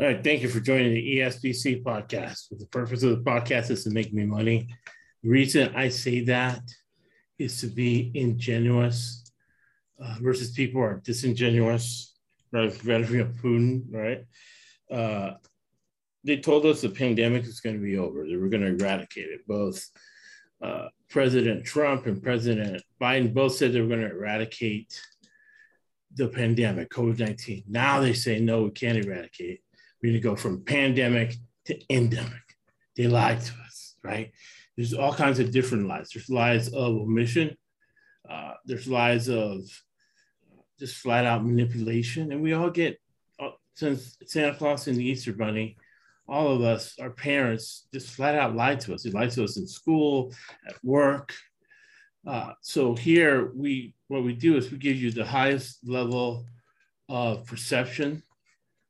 All right, thank you for joining the ESBC podcast. The purpose of the podcast is to make me money. The reason I say that is to be ingenuous uh, versus people are disingenuous, right? Vladimir Putin, right? Uh, they told us the pandemic is going to be over. They were going to eradicate it. Both uh, President Trump and President Biden both said they were going to eradicate the pandemic, COVID 19. Now they say, no, we can't eradicate we need to go from pandemic to endemic. They lied to us, right? There's all kinds of different lies. There's lies of omission. Uh, there's lies of just flat out manipulation. And we all get, uh, since Santa Claus and the Easter Bunny, all of us, our parents, just flat out lied to us. They lied to us in school, at work. Uh, so here we, what we do is we give you the highest level of perception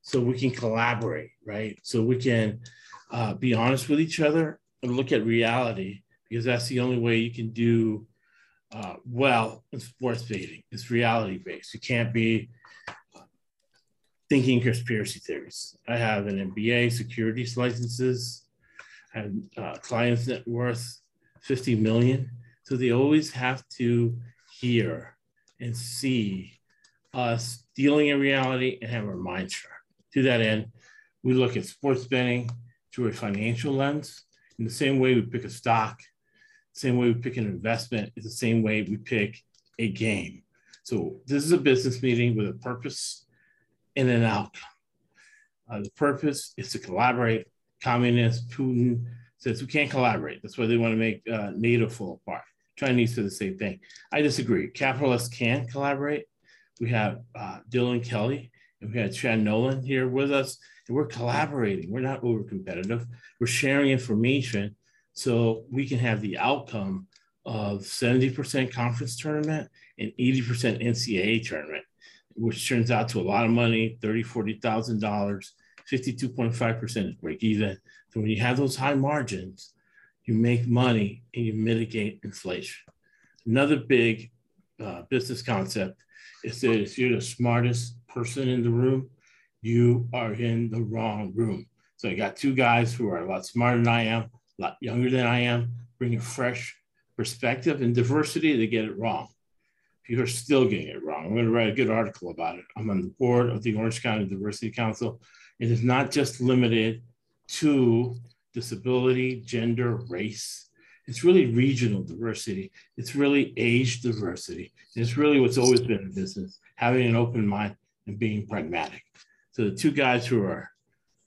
so we can collaborate, right? So we can uh, be honest with each other and look at reality because that's the only way you can do uh, well in sports betting. It's reality based. You can't be thinking conspiracy theories. I have an MBA, securities licenses, and uh, clients net worth 50 million. So they always have to hear and see us dealing in reality and have our mind sharp. To that end, we look at sports betting through a financial lens. In the same way we pick a stock, same way we pick an investment, is the same way we pick a game. So this is a business meeting with a purpose and an outcome. Uh, the purpose is to collaborate. Communist Putin says we can't collaborate. That's why they want to make uh, NATO fall apart. Chinese do the same thing. I disagree. Capitalists can collaborate. We have uh, Dylan Kelly we had Chad Nolan here with us, and we're collaborating. We're not over competitive. We're sharing information so we can have the outcome of 70% conference tournament and 80% NCAA tournament, which turns out to a lot of money, $30,000, $40,000, 52.5% break even. So when you have those high margins, you make money and you mitigate inflation. Another big uh, business concept is that if you're the smartest person in the room, you are in the wrong room. So I got two guys who are a lot smarter than I am, a lot younger than I am, bring a fresh perspective and diversity. They get it wrong. You're still getting it wrong. I'm going to write a good article about it. I'm on the board of the Orange County Diversity Council. It is not just limited to disability, gender, race. It's really regional diversity. It's really age diversity. It's really what's always been in business, having an open mind and being pragmatic. So the two guys who are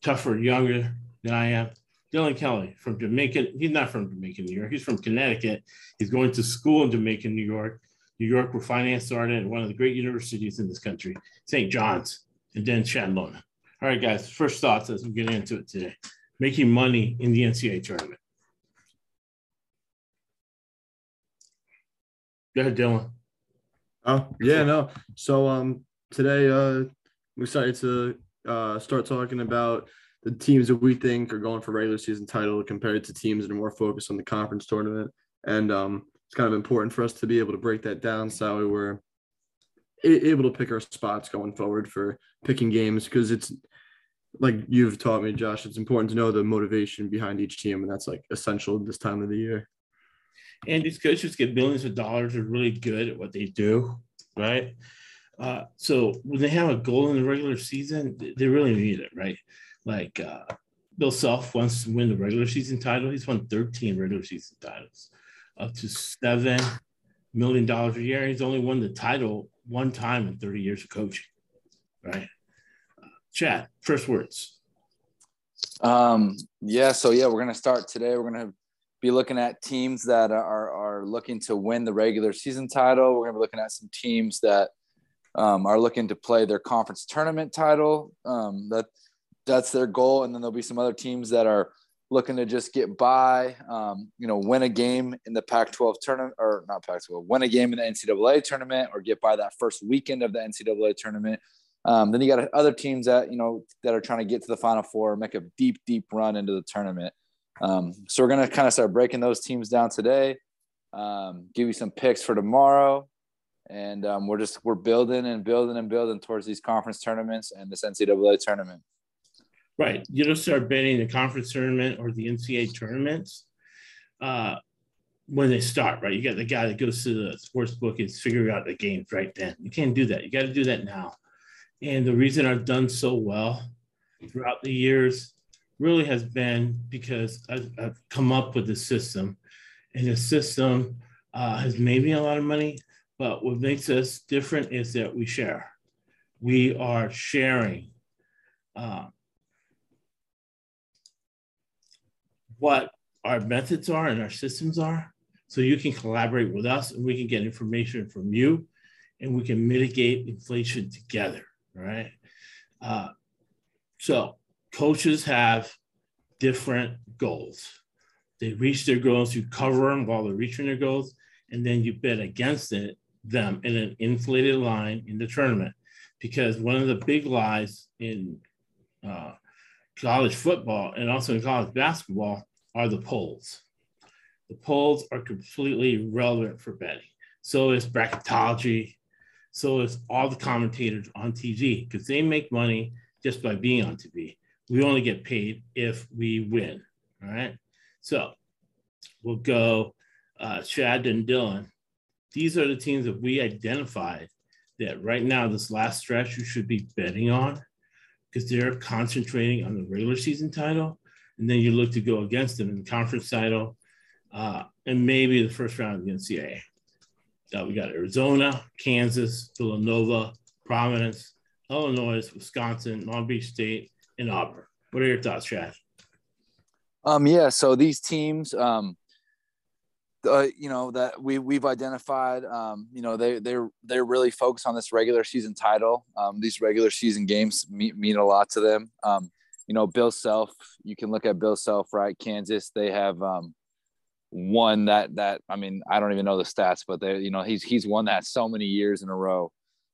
tougher, younger than I am, Dylan Kelly from Jamaica. He's not from Jamaica, New York. He's from Connecticut. He's going to school in Jamaica, New York. New York, where finance started at one of the great universities in this country, St. John's, and then Chandler. All right, guys, first thoughts as we get into it today. Making money in the NCAA tournament. Go ahead, Dylan. Oh, yeah, no. So um today uh, we decided to uh, start talking about the teams that we think are going for regular season title compared to teams that are more focused on the conference tournament. And um, it's kind of important for us to be able to break that down so we were able to pick our spots going forward for picking games because it's like you've taught me, Josh, it's important to know the motivation behind each team, and that's like essential this time of the year. And these coaches get billions of dollars, are really good at what they do, right? Uh, so when they have a goal in the regular season, they really need it, right? Like uh, Bill Self wants to win the regular season title. He's won 13 regular season titles, up to seven million dollars a year. He's only won the title one time in 30 years of coaching, right? Uh, Chad, first words. Um, yeah, so yeah, we're gonna start today. We're gonna be looking at teams that are are looking to win the regular season title. We're gonna be looking at some teams that um, are looking to play their conference tournament title. Um, that that's their goal, and then there'll be some other teams that are looking to just get by. Um, you know, win a game in the Pac-12 tournament, or not Pac-12, win a game in the NCAA tournament, or get by that first weekend of the NCAA tournament. Um, then you got other teams that you know that are trying to get to the Final Four, make a deep, deep run into the tournament. Um, so we're gonna kind of start breaking those teams down today. Um, give you some picks for tomorrow, and um, we're just we're building and building and building towards these conference tournaments and this NCAA tournament. Right. You don't start betting the conference tournament or the NCAA tournaments uh, when they start, right? You got the guy that goes to the sports book and figuring out the games right then. You can't do that. You got to do that now. And the reason I've done so well throughout the years really has been because I've, I've come up with a system, and the system uh, has made me a lot of money. But what makes us different is that we share. We are sharing uh, what our methods are and our systems are. So you can collaborate with us and we can get information from you and we can mitigate inflation together, right? Uh, so coaches have different goals. They reach their goals, you cover them while they're reaching their goals, and then you bet against it, them in an inflated line in the tournament. Because one of the big lies in uh, college football and also in college basketball are the polls. The polls are completely relevant for betting. So is bracketology. So is all the commentators on TV because they make money just by being on TV. We only get paid if we win. All right. So we'll go uh, Chad and Dylan. These are the teams that we identified that right now, this last stretch, you should be betting on because they're concentrating on the regular season title. And then you look to go against them in the conference title uh, and maybe the first round of the NCAA. Uh, we got Arizona, Kansas, Villanova, Providence, Illinois, Wisconsin, Long Beach State, and Auburn. What are your thoughts, Chad? Um, yeah, so these teams, um, uh, you know that we we've identified um, you know they they're they're really focused on this regular season title. Um, these regular season games mean, mean a lot to them. Um, you know bill self you can look at bill self right? Kansas they have um, won that that i mean i don't even know the stats but they you know he's he's won that so many years in a row.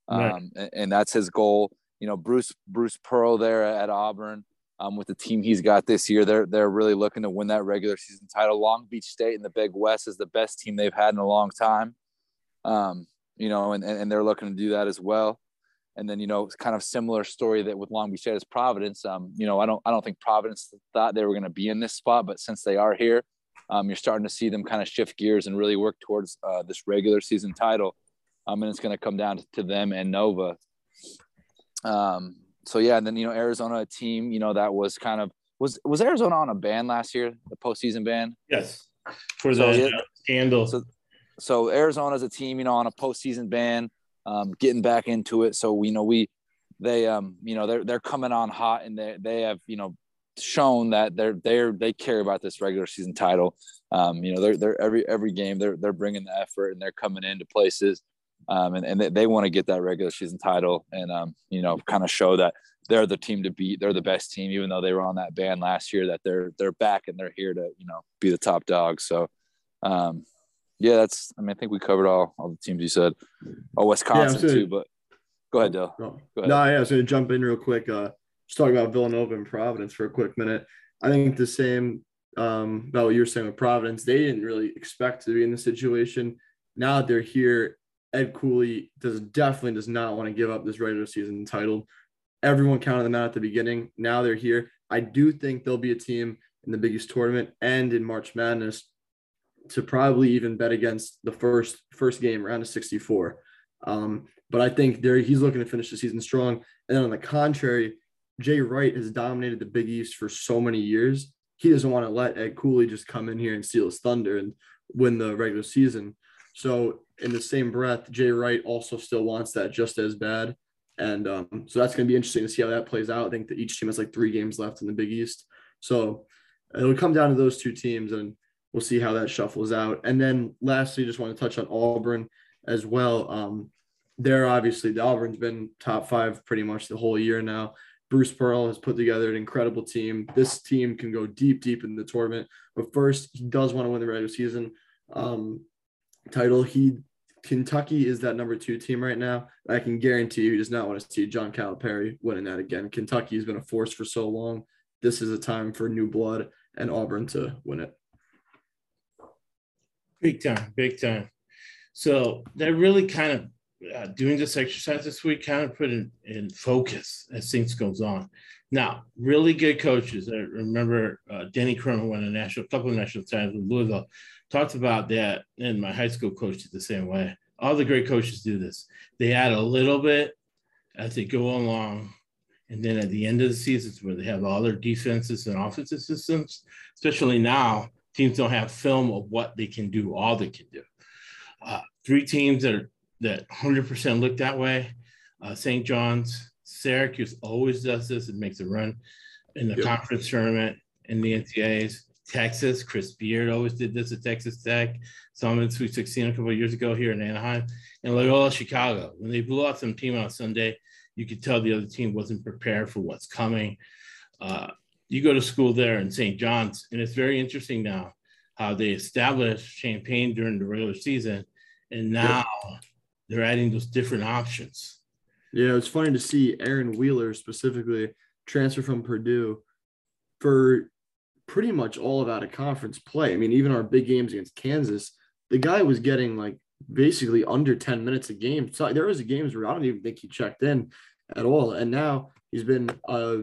Right. Um, and, and, that's his goal. You know bruce bruce pearl there at auburn um, with the team he's got this year. They're they're really looking to win that regular season title. Long Beach State in the Big West is the best team they've had in a long time. Um, you know, and, and they're looking to do that as well. And then you know, it's kind of similar story that with Long Beach State is Providence. Um, you know, I don't I don't think Providence thought they were going to be in this spot, but since they are here, um, you're starting to see them kind of shift gears and really work towards uh, this regular season title. Um, and it's going to come down to, to them and Nova. Um, so yeah, and then you know Arizona, a team you know that was kind of was was Arizona on a ban last year, the postseason ban? Yes, for the so, scandal. So, so Arizona's a team, you know, on a postseason ban, um, getting back into it. So you know we they um you know they're they're coming on hot and they they have you know shown that they're they're they care about this regular season title. Um, you know they're they're every every game they're they're bringing the effort and they're coming into places um, and, and they, they want to get that regular season title and um, you know kind of show that they're the team to beat. They're the best team even though they were on that ban last year that they're they're back and they're here to you know be the top dog. So um, yeah that's i mean i think we covered all all the teams you said. Oh wisconsin yeah, too but go ahead Dale. No, go ahead. no yeah i was going to jump in real quick uh just talk about villanova and providence for a quick minute. I think the same um, about what you were saying with providence they didn't really expect to be in the situation. Now that they're here Ed Cooley does definitely does not want to give up this regular season title. Everyone counted them out at the beginning. Now they're here. I do think there'll be a team in the Big East tournament and in March Madness to probably even bet against the first first game round of 64. Um, but I think there he's looking to finish the season strong. And then on the contrary, Jay Wright has dominated the Big East for so many years. He doesn't want to let Ed Cooley just come in here and steal his thunder and win the regular season. So in the same breath, Jay Wright also still wants that just as bad. And um, so that's going to be interesting to see how that plays out. I think that each team has like three games left in the Big East. So it'll come down to those two teams and we'll see how that shuffles out. And then lastly, just want to touch on Auburn as well. Um, they're obviously, the Auburn's been top five pretty much the whole year now. Bruce Pearl has put together an incredible team. This team can go deep, deep in the tournament. But first, he does want to win the regular season. Um, title. He Kentucky is that number two team right now. I can guarantee you he does not want to see John Calipari winning that again. Kentucky has been a force for so long. This is a time for new blood and Auburn to win it. Big time, big time. So that really kind of uh, doing this exercise this week kind of put in, in focus as things goes on. Now, really good coaches. I remember uh, Denny Crum won a national, couple of national titles with Louisville. Talked about that, and my high school coach did the same way. All the great coaches do this. They add a little bit as they go along, and then at the end of the seasons, where they have all their defenses and offensive systems, especially now, teams don't have film of what they can do, all they can do. Uh, three teams that are that 100% look that way. Uh, St. John's, Syracuse always does this. It makes a run in the yep. conference tournament in the NCAAs. Texas, Chris Beard always did this at Texas Tech. Him in Sweet 16 a couple of years ago here in Anaheim. And Loyola Chicago, when they blew out some team on Sunday, you could tell the other team wasn't prepared for what's coming. Uh, you go to school there in St. John's, and it's very interesting now how they established Champagnie during the regular season, and now they're adding those different options. Yeah, it's funny to see Aaron Wheeler specifically transfer from Purdue for pretty much all of out of conference play. I mean, even our big games against Kansas, the guy was getting like basically under 10 minutes a game. So there was games where I don't even think he checked in at all. And now he's been uh,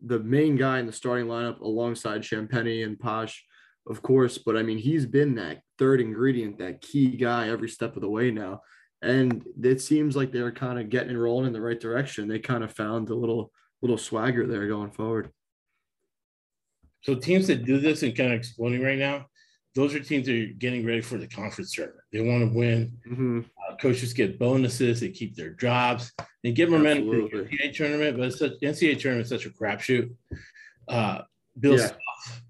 the main guy in the starting lineup alongside Champagnie and Posh, of course. But I mean, he's been that third ingredient, that key guy every step of the way now. And it seems like they're kind of getting rolling in the right direction. They kind of found a little little swagger there going forward. So teams that do this and kind of exploding right now, those are teams that are getting ready for the conference tournament. They want to win. Mm-hmm. Uh, coaches get bonuses. They keep their jobs. They give momentum to the NCAA tournament, but it's such, NCAA tournament is such a crapshoot. Uh, Bill, yeah.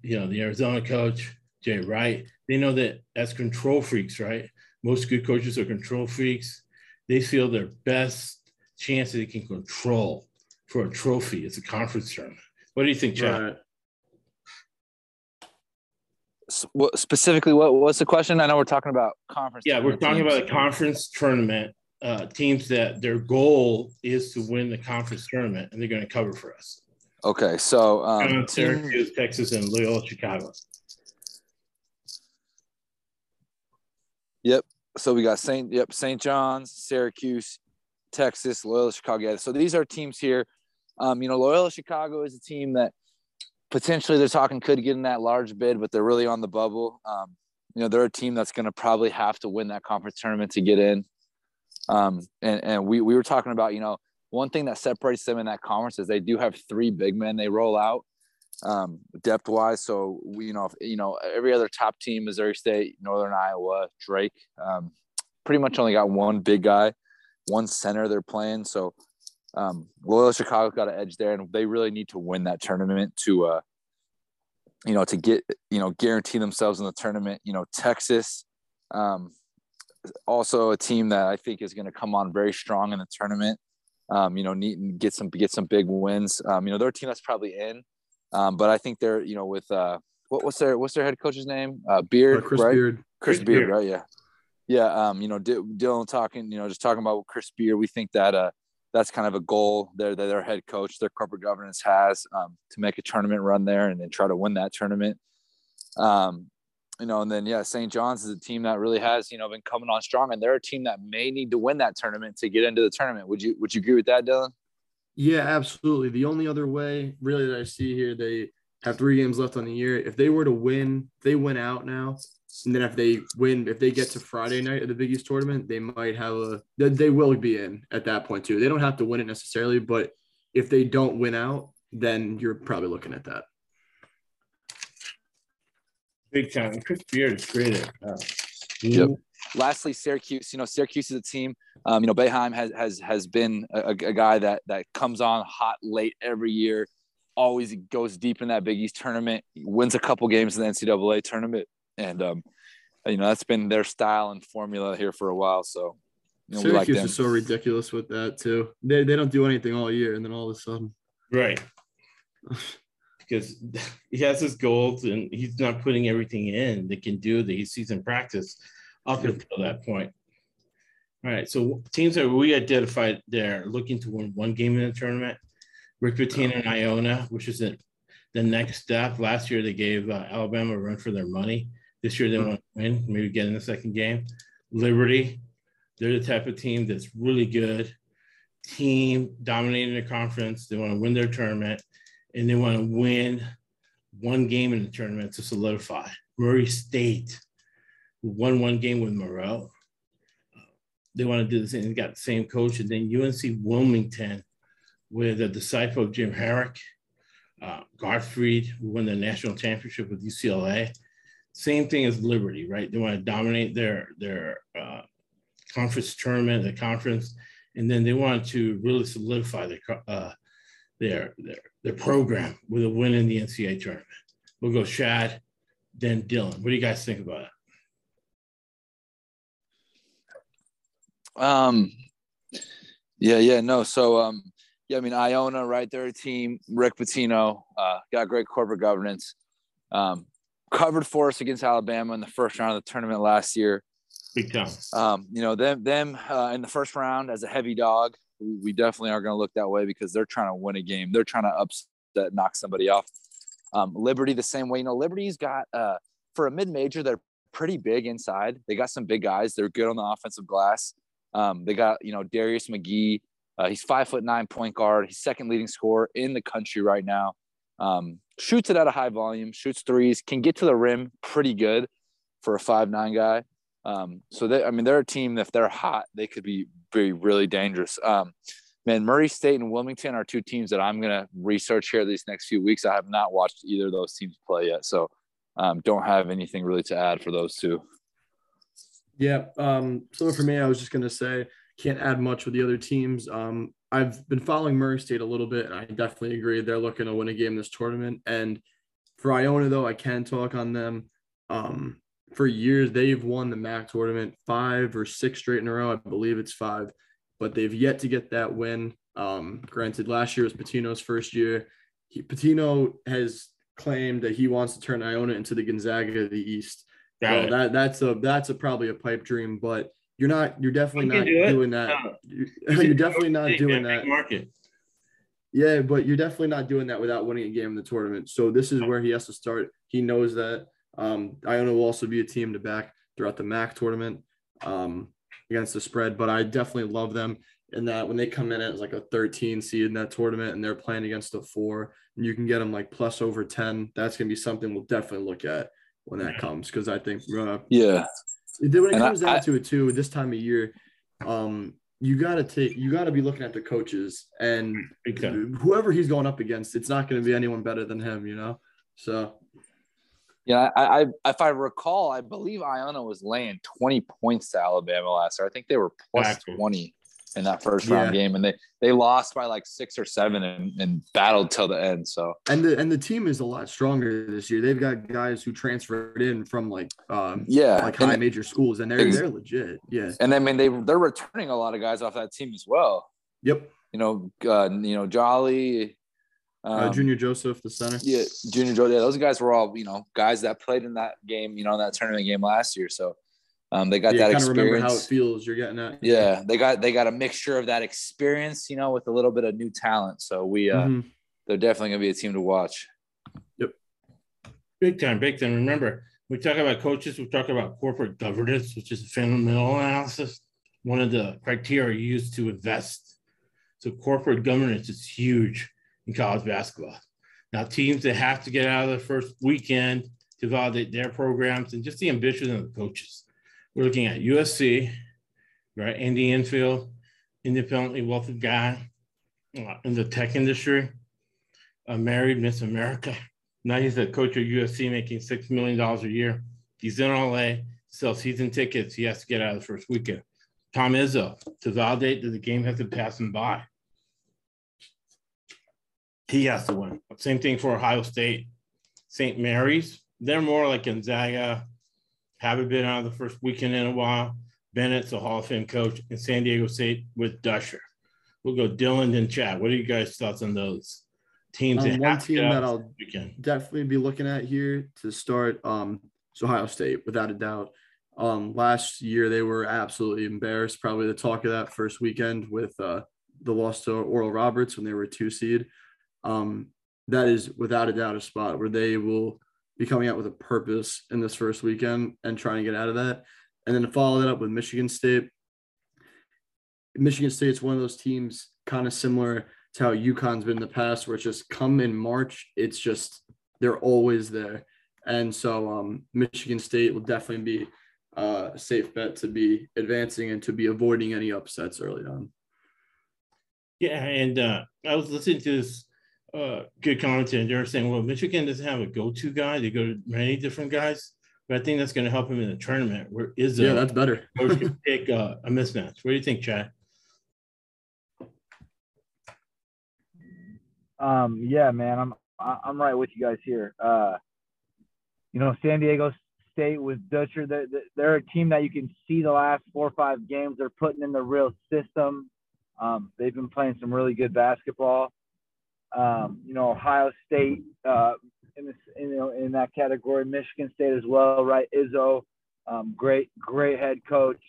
you know, the Arizona coach, Jay Wright, they know that as control freaks, right? Most good coaches are control freaks. They feel their best chance that they can control for a trophy is a conference tournament. What do you think, Chad? Right specifically what what's the question? I know we're talking about conference yeah we're talking teams. about a conference tournament uh, teams that their goal is to win the conference tournament and they're going to cover for us. Okay so um, syracuse texas and loyola chicago. Yep so we got st yep st john's syracuse texas loyola chicago. So these are teams here. Um, you know loyola chicago is a team that potentially they're talking could get in that large bid, but they're really on the bubble. Um, you know, they're a team that's going to probably have to win that conference tournament to get in. Um, and and we we were talking about you know one thing that separates them in that conference is they do have three big men they roll out um, depth wise. So we, you know if, you know every other top team, Missouri State, Northern Iowa, Drake, um, pretty much only got one big guy, one center they're playing. So um, Loyola Chicago's got an edge there, and they really need to win that tournament to, uh, you know, to get you know guarantee themselves in the tournament. You know, Texas, um, also a team that I think is going to come on very strong in the tournament. Um, you know, need get some get some big wins. Um, you know, they're a team that's probably in, um, but I think they're you know with uh, what, what's their what's their head coach's name? Uh, Beard, uh, Chris right? Beard. Chris, Chris Beard, Beard, right? Yeah, yeah. Um, you know, D- Dylan talking, you know, just talking about Chris Beard. We think that uh, that's kind of a goal that their head coach, their corporate governance has um, to make a tournament run there and then try to win that tournament. Um, you know, and then yeah, St. John's is a team that really has you know been coming on strong, and they're a team that may need to win that tournament to get into the tournament. Would you Would you agree with that, Dylan? Yeah, absolutely. The only other way, really, that I see here, they have three games left on the year. If they were to win, they win out now. And then if they win, if they get to Friday night of the Big East tournament, they might have a they will be in at that point too. They don't have to win it necessarily, but if they don't win out, then you're probably looking at that. Big time. Chris Beard is great at uh, yep. Lastly, Syracuse. You know, Syracuse is a team. Um, you know, Boeheim has has has been a, a guy that that comes on hot late every year. Always goes deep in that Big East tournament. Wins a couple games in the NCAA tournament and um, you know that's been their style and formula here for a while. So you know, Syracuse like is so ridiculous with that too. They they don't do anything all year, and then all of a sudden, right? because he has his goals and he's not putting everything in that can do that he sees in practice up until that point. All right, so teams that we identified there looking to win one game in the tournament, Rick Pitino and Iona, which is the next step. Last year they gave uh, Alabama a run for their money. This year they want to win, maybe get in the second game. Liberty, they're the type of team that's really good, team dominating the conference. They want to win their tournament. and they want to win one game in the tournament to solidify. Murray State won one game with Morant. They want to do the same. They got the same coach, and then UNC Wilmington with a disciple of Jim Harrick, uh, who won the national championship with UCLA. Same thing as Liberty, right? They want to dominate their their uh, conference tournament, the conference, and then they want to really solidify their uh, their their their program with a win in the NCAA tournament. We'll go Chad, then Dylan. What do you guys think about it? Um, yeah, yeah, no. So, um, yeah, I mean, Iona, right? They're a team. Rick Pitino uh, got great corporate governance. Um, covered for us against Alabama in the first round of the tournament last year. Big time. Um, you know, them them uh, in the first round as a heavy dog, we definitely are going to look that way because they're trying to win a game. They're trying to upset, knock somebody off. Um, Liberty the same way. You know, Liberty's got uh, for a mid major, they're pretty big inside. They got some big guys. They're good on the offensive glass. Um, they got you know Darius McGee. Uh, he's five foot nine point guard. He's second leading scorer in the country right now. Um, shoots it at a high volume, shoots threes, can get to the rim pretty good for a five nine guy. Um, so they, I mean, they're a team. If they're hot, they could be be really dangerous. Um, man, Murray State and Wilmington are two teams that I'm gonna research here these next few weeks. I have not watched either of those teams play yet, so um, don't have anything really to add for those two. Yeah. Um, so for me, I was just gonna say can't add much with the other teams. Um, I've been following Murray State a little bit, and I definitely agree they're looking to win a game in this tournament. And for Iona, though, I can talk on them. Um, for years, they've won the MAAC tournament five or six straight in a row. I believe it's five, but they've yet to get that win. Um, granted, last year was Pitino's first year. He, Pitino has claimed that he wants to turn Iona into the Gonzaga of the East. Well, that that's a that's a probably a pipe dream, but you're not. You're definitely not do doing that. No. You're, you're definitely not doing that. Market. Yeah, but you're definitely not doing that without winning a game in the tournament. So this is where he has to start. He knows that. Um, Iona will also be a team to back throughout the MAAC tournament um, against the spread, but I definitely love them in that when they come in as like a 13 seed in that tournament and they're playing against a four, and you can get them like plus over 10. That's gonna be something we'll definitely look at when that comes because I think uh, yeah when it comes I, down I, to it too, this time of year, um, you gotta take you gotta be looking at the coaches and whoever he's going up against, it's not gonna be anyone better than him, you know. So yeah, I, I if I recall, I believe Iona was laying 20 points to Alabama last year. I think they were plus exactly. 20 in that first round yeah. game, and they they lost by like six or seven and, and battled till the end. So and the and the team is a lot stronger this year. They've got guys who transferred in from like um yeah like high and, major schools, and they're they're legit. Yeah, and I mean they they're returning a lot of guys off that team as well. Yep. You know, uh, you know Jolly. Uh, um, uh, Junior Joseph, the center. Yeah, Junior Joseph. Yeah, those guys were all you know guys that played in that game. You know, that tournament game last year. So um, they got yeah, that experience. Remember how it feels. You're getting that. Yeah, they got they got a mixture of that experience, you know, with a little bit of new talent. So we, uh, mm-hmm. they're definitely gonna be a team to watch. Yep. Big time, big time. Remember, we talk about coaches. We talk about corporate governance, which is a fundamental analysis. One of the criteria used to invest. So corporate governance is huge in college basketball. Now, teams that have to get out of the first weekend to validate their programs and just the ambition of the coaches we're looking at USC, right? Andy Enfield, independently wealthy guy uh, in the tech industry, uh, married Miss America. Now he's the coach of USC, making $6 million a year. He's in LA, sells season tickets. He has to get out of the first weekend. Tom Izzo, to validate that the game has to pass him by. He has to win. Same thing for Ohio State. St. Mary's, they're more like Gonzaga, haven't been out of the first weekend in a while. Bennett's a Hall of Fame coach, in San Diego State with Dutcher. We'll go Dylan and Chad. What are you guys' thoughts on those teams? Um, one team that I'll definitely be looking at here to start um, is Ohio State, without a doubt. Um, last year they were absolutely embarrassed. Probably the talk of that first weekend with uh, the loss to Oral Roberts when they were two seed. Um, that is without a doubt a spot where they will be coming out with a purpose in this first weekend and trying to get out of that. And then to follow that up with Michigan State. Michigan State's one of those teams kind of similar to how UConn's been in the past, where it's just come in March, it's just they're always there. And so um, Michigan State will definitely be a safe bet to be advancing and to be avoiding any upsets early on. Yeah, and uh, I was listening to this uh, good commentary. They're saying, well, Michigan doesn't have a go-to guy. They go to many different guys, but I think that's going to help him in the tournament. Where is yeah, that's better. pick uh, a mismatch. What do you think, Chad? Um, yeah, man, I'm I'm right with you guys here. Uh, you know, San Diego State with Dutcher, they're, they're a team that you can see the last four or five games they're putting in the real system. Um, they've been playing some really good basketball. Um, you know, Ohio State uh, in, this, you know, in that category, Michigan State as well, right? Izzo, um, great, great head coach.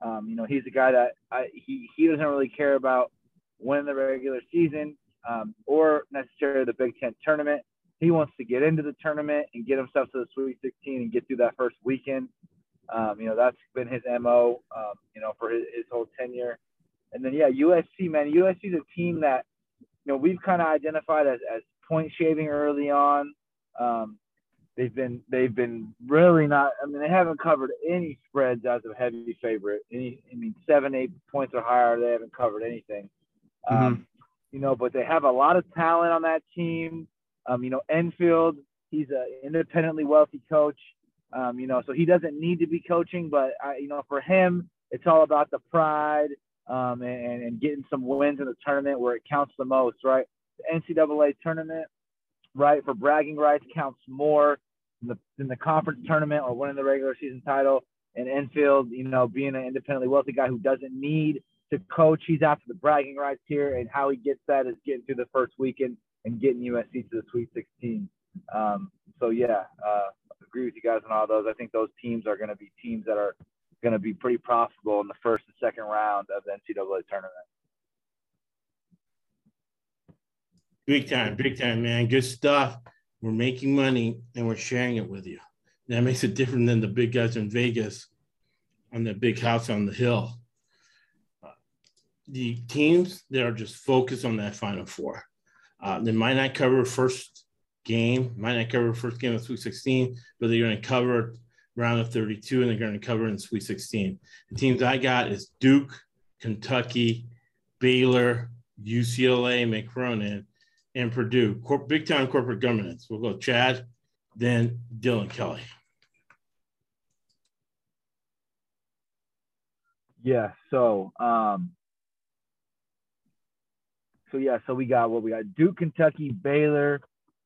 Um, you know, he's a guy that I, he, he doesn't really care about winning the regular season um, or necessarily the Big Ten tournament. He wants to get into the tournament and get himself to the Sweet 16 and get through that first weekend. Um, you know, that's been his MO, um, you know, for his, his whole tenure. And then, yeah, USC, man, USC is a team that, you know, we've kind of identified as, as point shaving early on. Um, they've been they've been really not. I mean, they haven't covered any spreads as a heavy favorite. Any, I mean, seven, eight points or higher, they haven't covered anything. Mm-hmm. Um, you know, but they have a lot of talent on that team. Um, you know, Enfield, he's an independently wealthy coach. Um, you know, so he doesn't need to be coaching, but I, you know, for him, it's all about the pride um, and, and getting some wins in the tournament where it counts the most, right? The NCAA tournament, right, for bragging rights counts more than the, than the conference tournament or winning the regular season title. And Enfield, you know, being an independently wealthy guy who doesn't need to coach. He's after the bragging rights here, and how he gets that is getting through the first weekend and getting USC to the Sweet 16. Um, so yeah, uh, agree with you guys on all those. I think those teams are going to be teams that are going to be pretty profitable in the first and second round of the NCAA tournament. Big time, big time, man. Good stuff. We're making money and we're sharing it with you. That makes it different than the big guys in Vegas on the big house on the hill the teams that are just focused on that Final Four. Uh, they might not cover first game, might not cover first game of Sweet 16, but they're going to cover round of 32 and they're going to cover in Sweet 16. The teams I got is Duke, Kentucky, Baylor, UCLA, Mick Cronin, and Purdue. Big time corporate governance. We'll go Chad, then Dylan Kelly. Yeah. So, um, so yeah, so we got what we got: Duke, Kentucky, Baylor,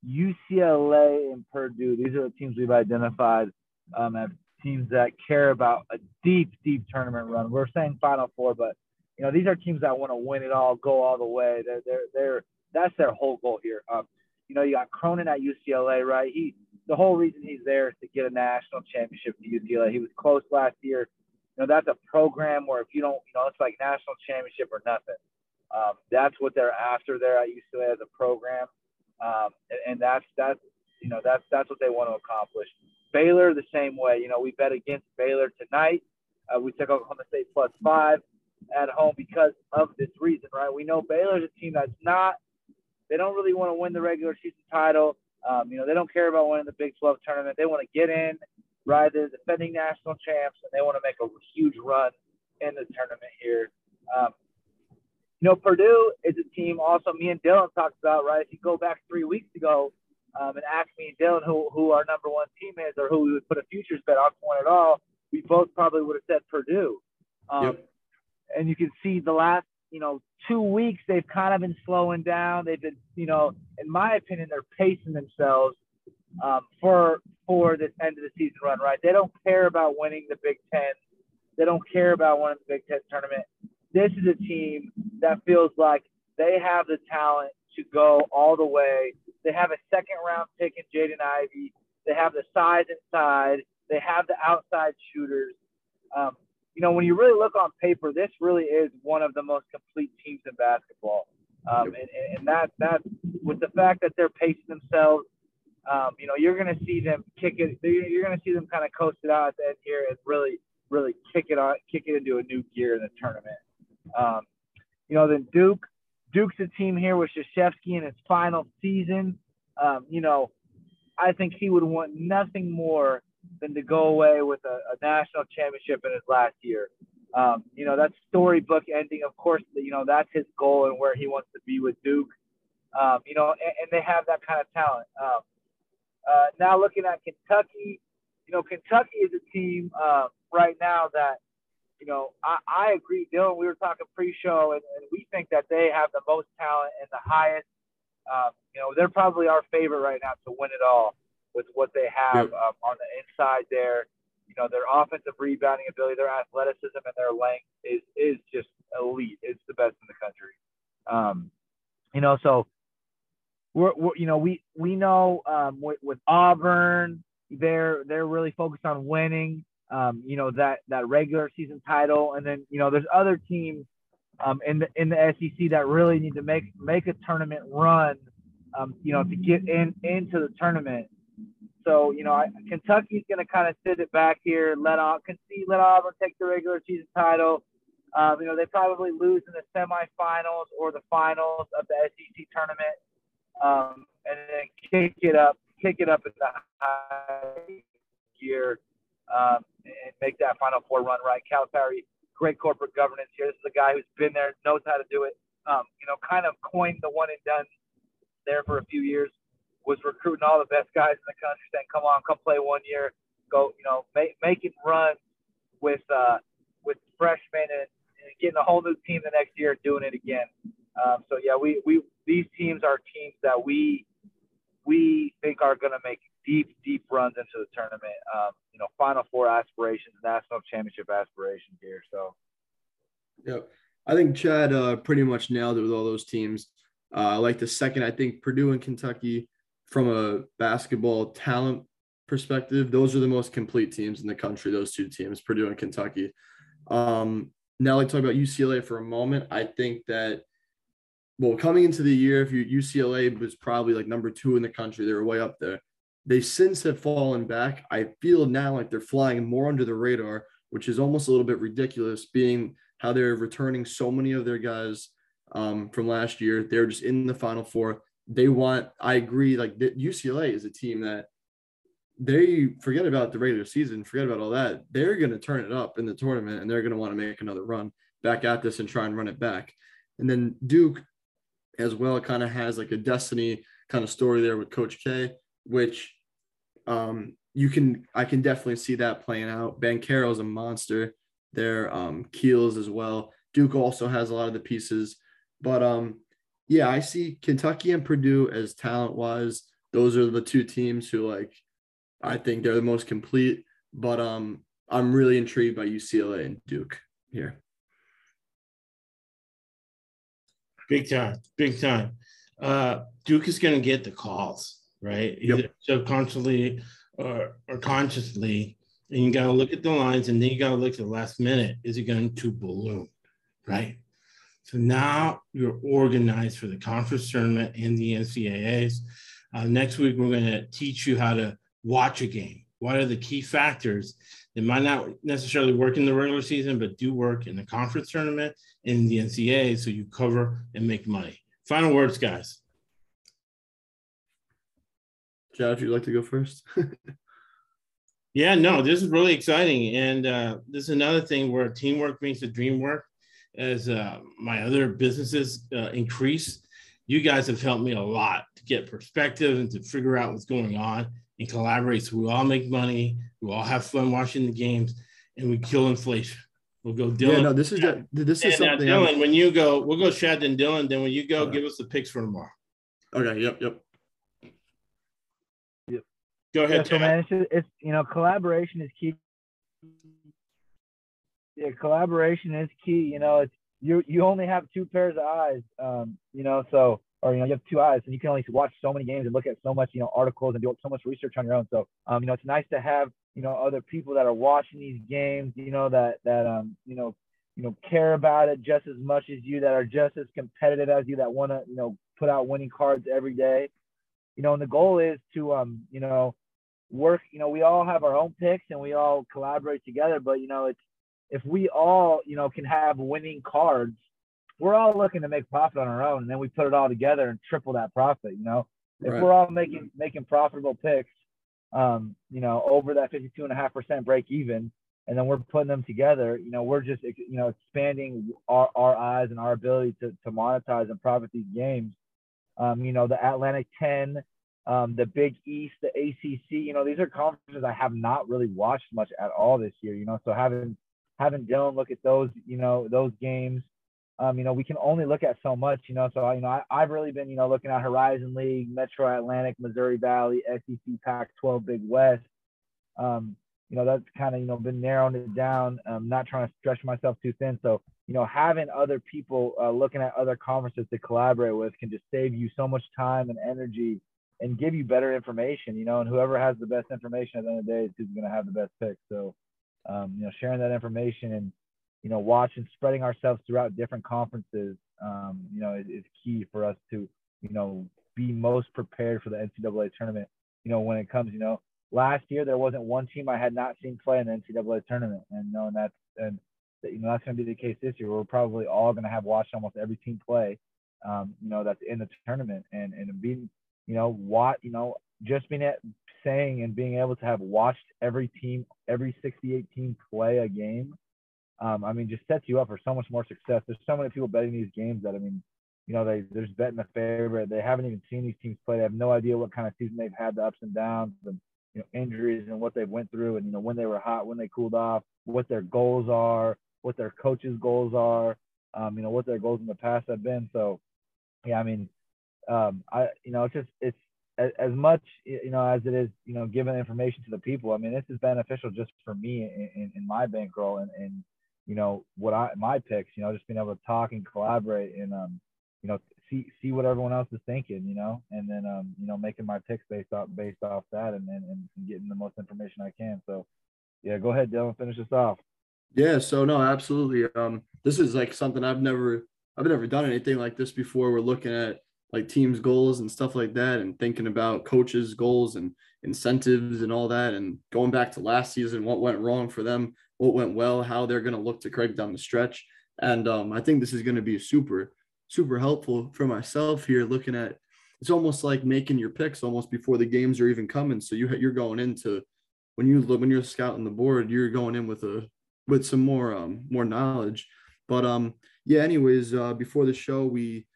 UCLA, and Purdue. These are the teams we've identified um, teams that care about a deep, deep tournament run. We're saying Final Four, but you know these are teams that want to win it all, go all the way. They're they're they're that's their whole goal here. Um, you know, you got Cronin at UCLA, right? He the whole reason he's there is to get a national championship to UCLA. He was close last year. You know, that's a program where if you don't, you know, it's like national championship or nothing. Um, that's what they're after there at UCLA as a program, um, and, and, that's that's you know that's that's what they want to accomplish. Baylor the same way. You know we bet against Baylor tonight. Uh, we took Oklahoma State plus five at home because of this reason, right? We know Baylor's a team that's not. They don't really want to win the regular season title. Um, you know they don't care about winning the Big 12 tournament. They want to get in, right? They're defending national champs, and they want to make a huge run in the tournament here. Um, you know, Purdue is a team also me and Dylan talked about, right? If you go back three weeks ago um, and ask me and Dylan who, who our number one team is or who we would put a futures bet on at all, we both probably would have said Purdue. Um, yep. And you can see the last, you know, two weeks they've kind of been slowing down. They've been, you know, in my opinion, they're pacing themselves um, for for this end of the season run, right? They don't care about winning the Big Ten. They don't care about winning the Big Ten tournament this is a team that feels like they have the talent to go all the way. They have a second round pick in Jaden Ivey. They have the size inside. They have the outside shooters. Um, you know, when you really look on paper, this really is one of the most complete teams in basketball. Um, and, and that that with the fact that they're pacing themselves, um, you know, you're going to see them kick it. You're going to see them kind of coast it out at the end here and really, really kick it on, kick it into a new gear in the tournament. Um, you know, then Duke, Duke's a team here with Krzyzewski in his final season. Um, you know, I think he would want nothing more than to go away with a, a national championship in his last year. Um, you know, that storybook ending, of course, you know, that's his goal and where he wants to be with Duke. Um, you know, and, and, they have that kind of talent. Um, uh, now looking at Kentucky, you know, Kentucky is a team uh, right now that, you know, I, I agree, Dylan. We were talking pre-show, and, and, we think that they have the most talent and the highest. Um, you know, they're probably our favorite right now to win it all with what they have um, on the inside there. You know, their offensive rebounding ability, their athleticism, and their length is is just elite. It's the best in the country. Um, you know, so we're, we're, you know we we know um, with, with, Auburn they're they're really focused on winning um, you know that that regular season title. And then you know there's other teams um, in the in the SEC that really need to make make a tournament run um, you know to get in into the tournament. So you know I, Kentucky's going to kind of sit it back here let on concede let Auburn take the regular season title. Um, you know they probably lose in the semifinals or the finals of the SEC tournament um, and then kick it up, kick it up in the high gear, um, and make that Final Four run right. Calipari, great corporate governance here. This is a guy who's been there, knows how to do it. Um, you know, kind of coined the one and done there for a few years. Was recruiting all the best guys in the country, saying, "Come on, come play one year, go, you know, make making runs with uh, with freshmen and, and getting a whole new team the next year, doing it again." Um, so yeah, we, we these teams are teams that we we think are going to make deep deep runs into the tournament. Um, you know, Final Four aspirations, national championship aspirations here. So. Yep, I think Chad uh, pretty much nailed it with all those teams. Uh, like the second. I think Purdue and Kentucky, from a basketball talent perspective, those are the most complete teams in the country. Those two teams, Purdue and Kentucky. Um, now, let's talk about UCLA for a moment. I think that well, coming into the year, if you UCLA was probably like number two in the country, they were way up there. They since have fallen back. I feel now like they're flying more under the radar, which is almost a little bit ridiculous, being how they're returning so many of their guys um, from last year. They're just in the Final Four. They want. I agree. Like UCLA is a team that they forget about the regular season, forget about all that. They're going to turn it up in the tournament, and they're going to want to make another run back at this and try and run it back. And then Duke, as well. Kind of has like a destiny kind of story there with Coach K, which um, you can I can definitely see that playing out. Banchero's a monster. There, um, Keels as well. Duke also has a lot of the pieces, but um, yeah, I see Kentucky and Purdue as talent wise. Those are the two teams who like I think they're the most complete. But um, I'm really intrigued by UCLA and Duke here. Big time, big time. Uh, Duke is going to get the calls, right? Either yep. subconsciously or, or consciously. And you got to look at the lines and then you got to look at the last minute. Is it going to balloon, right? So now you're organized for the conference tournament and the NCAAs. Uh, next week, we're going to teach you how to watch a game. What are the key factors that might not necessarily work in the regular season, but do work in the conference tournament in the NCAA so you cover and make money. Final words, guys. Chad, you'd like to go first. yeah, no, this is really exciting. And uh, this is another thing where teamwork makes the dream work. As uh, my other businesses uh, increase, you guys have helped me a lot to get perspective and to figure out what's going on and collaborate so we all make money, we all have fun watching the games, and we kill inflation. We'll go Dylan. Yeah, no, this is a, this is something. Dylan, I'm... when you go, we'll go Chad and Dylan. Then when you go, give us the picks for tomorrow. Okay. Yep. Yep. Go ahead. Yeah, so man, it's, just, it's you know collaboration is key. Yeah, collaboration is key. You know, it's you you only have two pairs of eyes. Um, you know, so or you know you have two eyes and you can only watch so many games and look at so much you know articles and do so much research on your own so um, you know it's nice to have you know other people that are watching these games you know that that um you know you know care about it just as much as you that are just as competitive as you that want to you know put out winning cards every day you know and the goal is to um you know work you know we all have our own picks and we all collaborate together but you know it's if we all you know can have winning cards we're all looking to make profit on our own, and then we put it all together and triple that profit. You know, if Right. we're all making making profitable picks, um, you know, over that 52 and a half percent break even, and then we're putting them together, you know, we're just you know expanding our, our eyes and our ability to, to monetize and profit these games. Um, you know, the Atlantic 10, um, the Big East, the ACC, you know, these are conferences I have not really watched much at all this year, you know, so having having Dylan look at those, you know, those games, um, you know, we can only look at so much, you know. So, you know, I, I've really been, you know, looking at Horizon League, Metro Atlantic, Missouri Valley, SEC, Pac-12, Big West. Um, you know, that's kind of, you know, been narrowing it down. Um, not trying to stretch myself too thin. So, you know, having other people uh, looking at other conferences to collaborate with can just save you so much time and energy and give you better information, you know, and whoever has the best information at the end of the day is who's going to have the best pick. So, um, you know, sharing that information and, you know, watching, spreading ourselves throughout different conferences, um, you know, is, is key for us to, you know, be most prepared for the NCAA tournament. You know, when it comes, you know, last year there wasn't one team I had not seen play in the NCAA tournament, and you know, and that's and you know that's going to be the case this year. We're probably all going to have watched almost every team play, um, you know, that's in the tournament, and and being, you know, what you know, just being at saying and being able to have watched every team, every 68 team play a game um, I mean, just sets you up for so much more success. There's so many people betting these games that I mean, you know, they they're just betting the favorite. They haven't even seen these teams play. They have no idea what kind of season they've had, the ups and downs, and you know, injuries and what they've went through, and you know, when they were hot, when they cooled off, what their goals are, what their coaches' goals are, um, you know, what their goals in the past have been. So, yeah, I mean, um, I you know, it's just it's as, as much you know as it is you know giving information to the people. I mean, this is beneficial just for me in, in, in my bankroll and and you know what I my picks. You know, just being able to talk and collaborate and um you know see see what everyone else is thinking. You know, and then um you know making my picks based off based off that and and, and getting the most information I can. So yeah, go ahead, Dylan, finish this off. Yeah, so no, absolutely. Um, this is like something I've never I've never done anything like this before. We're looking at like teams' goals and stuff like that, and thinking about coaches' goals and incentives and all that, and going back to last season, what went wrong for them, what went well, how they're going to look to Craig down the stretch, and um, I think this is going to be super super helpful for myself here. Looking at it's almost like making your picks almost before the games are even coming, so you you're going into when you when you're scouting the board, you're going in with a with some more um more knowledge. But um yeah, anyways, uh before the show we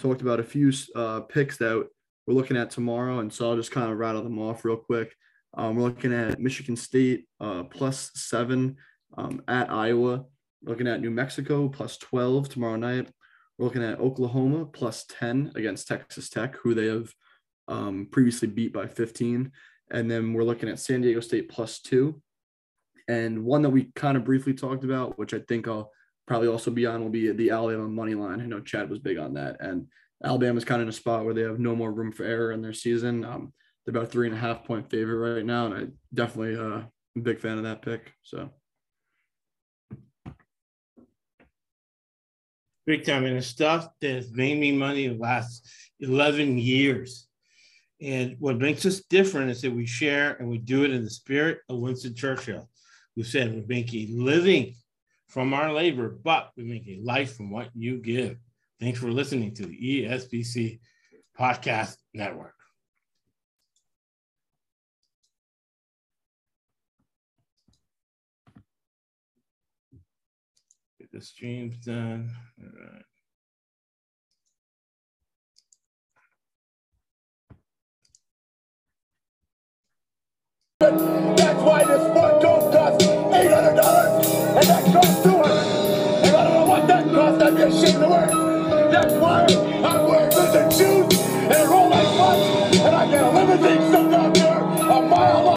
talked about a few uh picks that we're looking at tomorrow, and so I'll just kind of rattle them off real quick. Um, we're looking at Michigan State uh plus seven um, at Iowa. We're looking at New Mexico plus 12 tomorrow night. We're looking at Oklahoma plus 10 against Texas Tech, who they have um, previously beat by 15. And then we're looking at San Diego State plus two and one that we kind of briefly talked about, which I think I'll probably also be on, will be the Alabama money line. I know Chad was big on that. And Alabama's kind of in a spot where they have no more room for error in their season. Um, they're about three and a half point favorite right now. And I definitely uh, am a big fan of that pick. So big time and the stuff that's made me money the last 11 years. And what makes us different is that we share and we do it in the spirit of Winston Churchill, who said, We make a living from our labor, but we make a life from what you give. Thanks for listening to the ESBC Podcast Network. Get the streams done. All right. That's why this and that costs two hundred. And that costs. I'd be ashamed to wear it. That's why